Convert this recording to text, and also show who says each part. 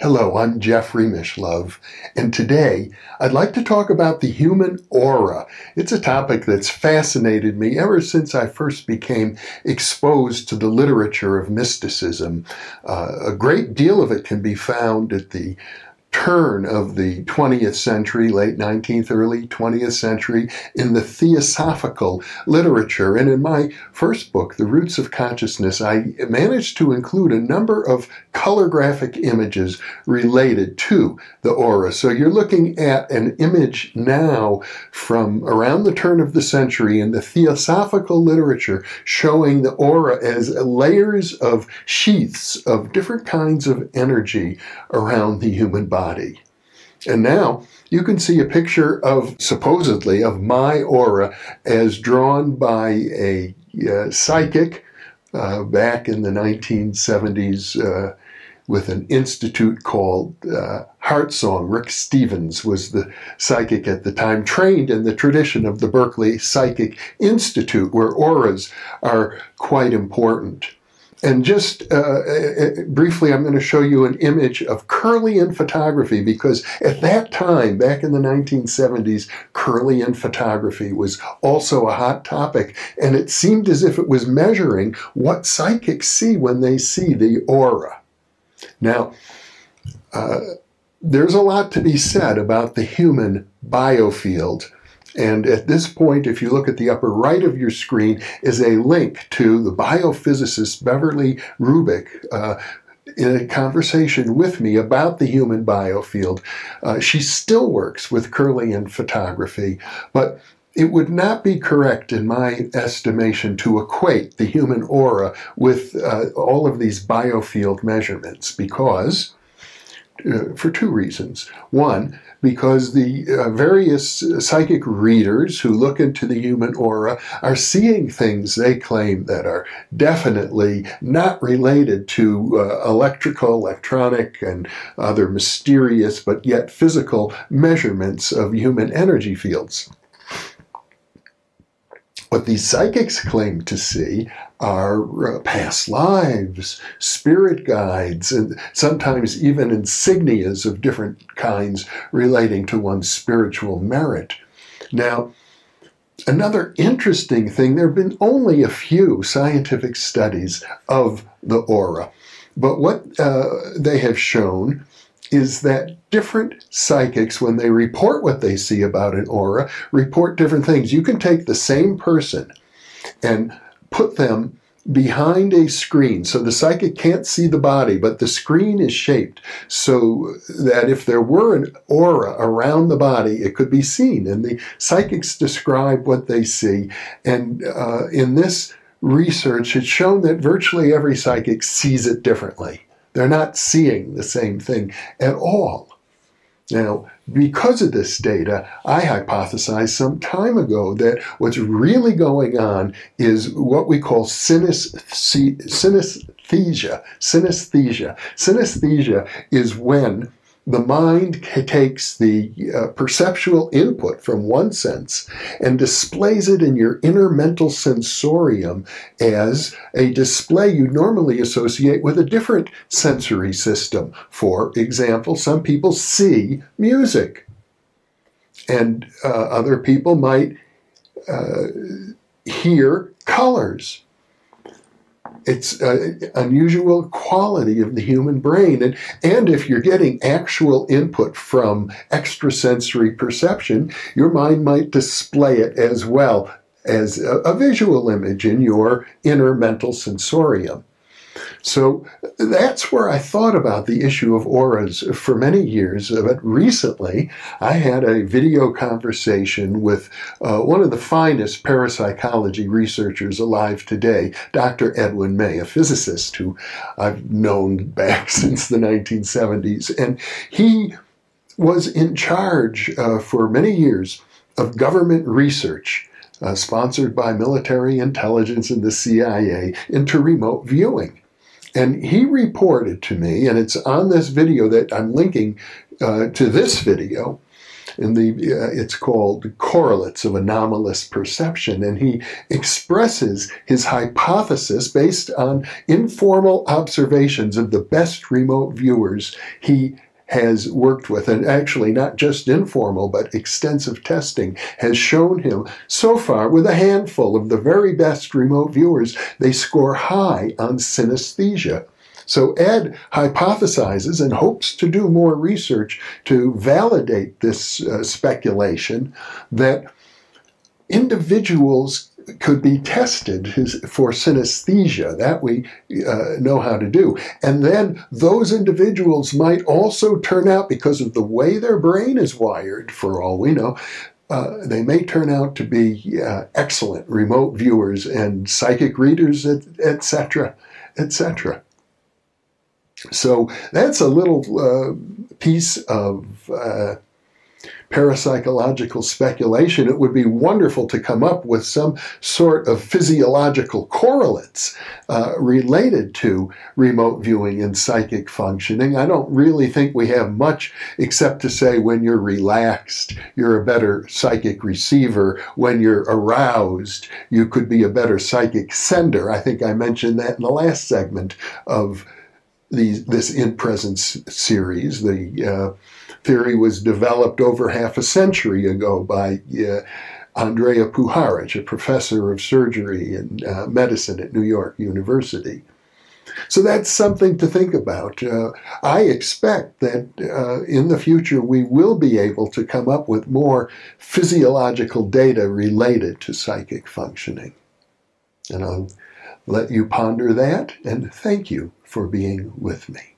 Speaker 1: Hello, I'm Jeffrey Mishlove, and today I'd like to talk about the human aura. It's a topic that's fascinated me ever since I first became exposed to the literature of mysticism. Uh, a great deal of it can be found at the turn of the 20th century, late 19th, early 20th century, in the theosophical literature. And in my first book, The Roots of Consciousness, I managed to include a number of color graphic images related to the aura. So you're looking at an image now from around the turn of the century in the theosophical literature showing the aura as layers of sheaths of different kinds of energy around the human body body. And now you can see a picture of supposedly of my aura as drawn by a uh, psychic uh, back in the 1970s uh, with an institute called uh, Heart Song. Rick Stevens was the psychic at the time, trained in the tradition of the Berkeley Psychic Institute, where auras are quite important. And just uh, uh, briefly, I'm going to show you an image of Kirlian photography because at that time, back in the 1970s, Kirlian photography was also a hot topic. And it seemed as if it was measuring what psychics see when they see the aura. Now, uh, there's a lot to be said about the human biofield and at this point, if you look at the upper right of your screen, is a link to the biophysicist Beverly Rubik. Uh, in a conversation with me about the human biofield. Uh, she still works with Kirlian photography, but it would not be correct, in my estimation, to equate the human aura with uh, all of these biofield measurements because uh, for two reasons. One, because the uh, various psychic readers who look into the human aura are seeing things they claim that are definitely not related to uh, electrical, electronic, and other mysterious but yet physical measurements of human energy fields. What these psychics claim to see are uh, past lives, spirit guides, and sometimes even insignias of different kinds relating to one's spiritual merit. Now, another interesting thing there have been only a few scientific studies of the aura, but what uh, they have shown is that different psychics, when they report what they see about an aura, report different things. You can take the same person and put them behind a screen. So the psychic can't see the body, but the screen is shaped so that if there were an aura around the body, it could be seen. And the psychics describe what they see. And uh, in this research, it's shown that virtually every psychic sees it differently. They're not seeing the same thing at all. Now, because of this data, I hypothesized some time ago that what's really going on is what we call synesthesia. Synesthesia. Synesthesia is when the mind takes the uh, perceptual input from one sense and displays it in your inner mental sensorium as a display you normally associate with a different sensory system. For example, some people see music, and uh, other people might uh, hear colors it's an unusual quality of the human brain. And, and if you're getting actual input from extrasensory perception, your mind might display it as well as a, a visual image in your inner mental sensorium. So that's where I thought about the issue of auras for many years. But recently, I had a video conversation with uh, one of the finest parapsychology researchers alive today, Dr. Edwin May, a physicist who I've known back since the 1970s. And he was in charge uh, for many years of government research. Uh, sponsored by military intelligence and the CIA into remote viewing. And he reported to me, and it's on this video that I'm linking uh, to this video, in the uh, it's called Correlates of Anomalous Perception, and he expresses his hypothesis based on informal observations of the best remote viewers he has worked with, and actually not just informal, but extensive testing has shown him so far with a handful of the very best remote viewers, they score high on synesthesia. So Ed hypothesizes and hopes to do more research to validate this uh, speculation that individuals could be tested for synesthesia. That we uh, know how to do. And then those individuals might also turn out, because of the way their brain is wired, for all we know, uh, they may turn out to be uh, excellent remote viewers and psychic readers, etc., etc. So that's a little uh, piece of uh, parapsychological speculation, it would be wonderful to come up with some sort of physiological correlates uh, related to remote viewing and psychic functioning. I don't really think we have much except to say when you're relaxed, you're a better psychic receiver. When you're aroused, you could be a better psychic sender. I think I mentioned that in the last segment of these, this in presence series. The uh, theory was developed over half a century ago by uh, Andrija Puharich, a professor of surgery and uh, medicine at New York University. So that's something to think about. Uh, I expect that uh, in the future we will be able to come up with more physiological data related to psychic functioning. And I'll let you ponder that, and thank you for being with me.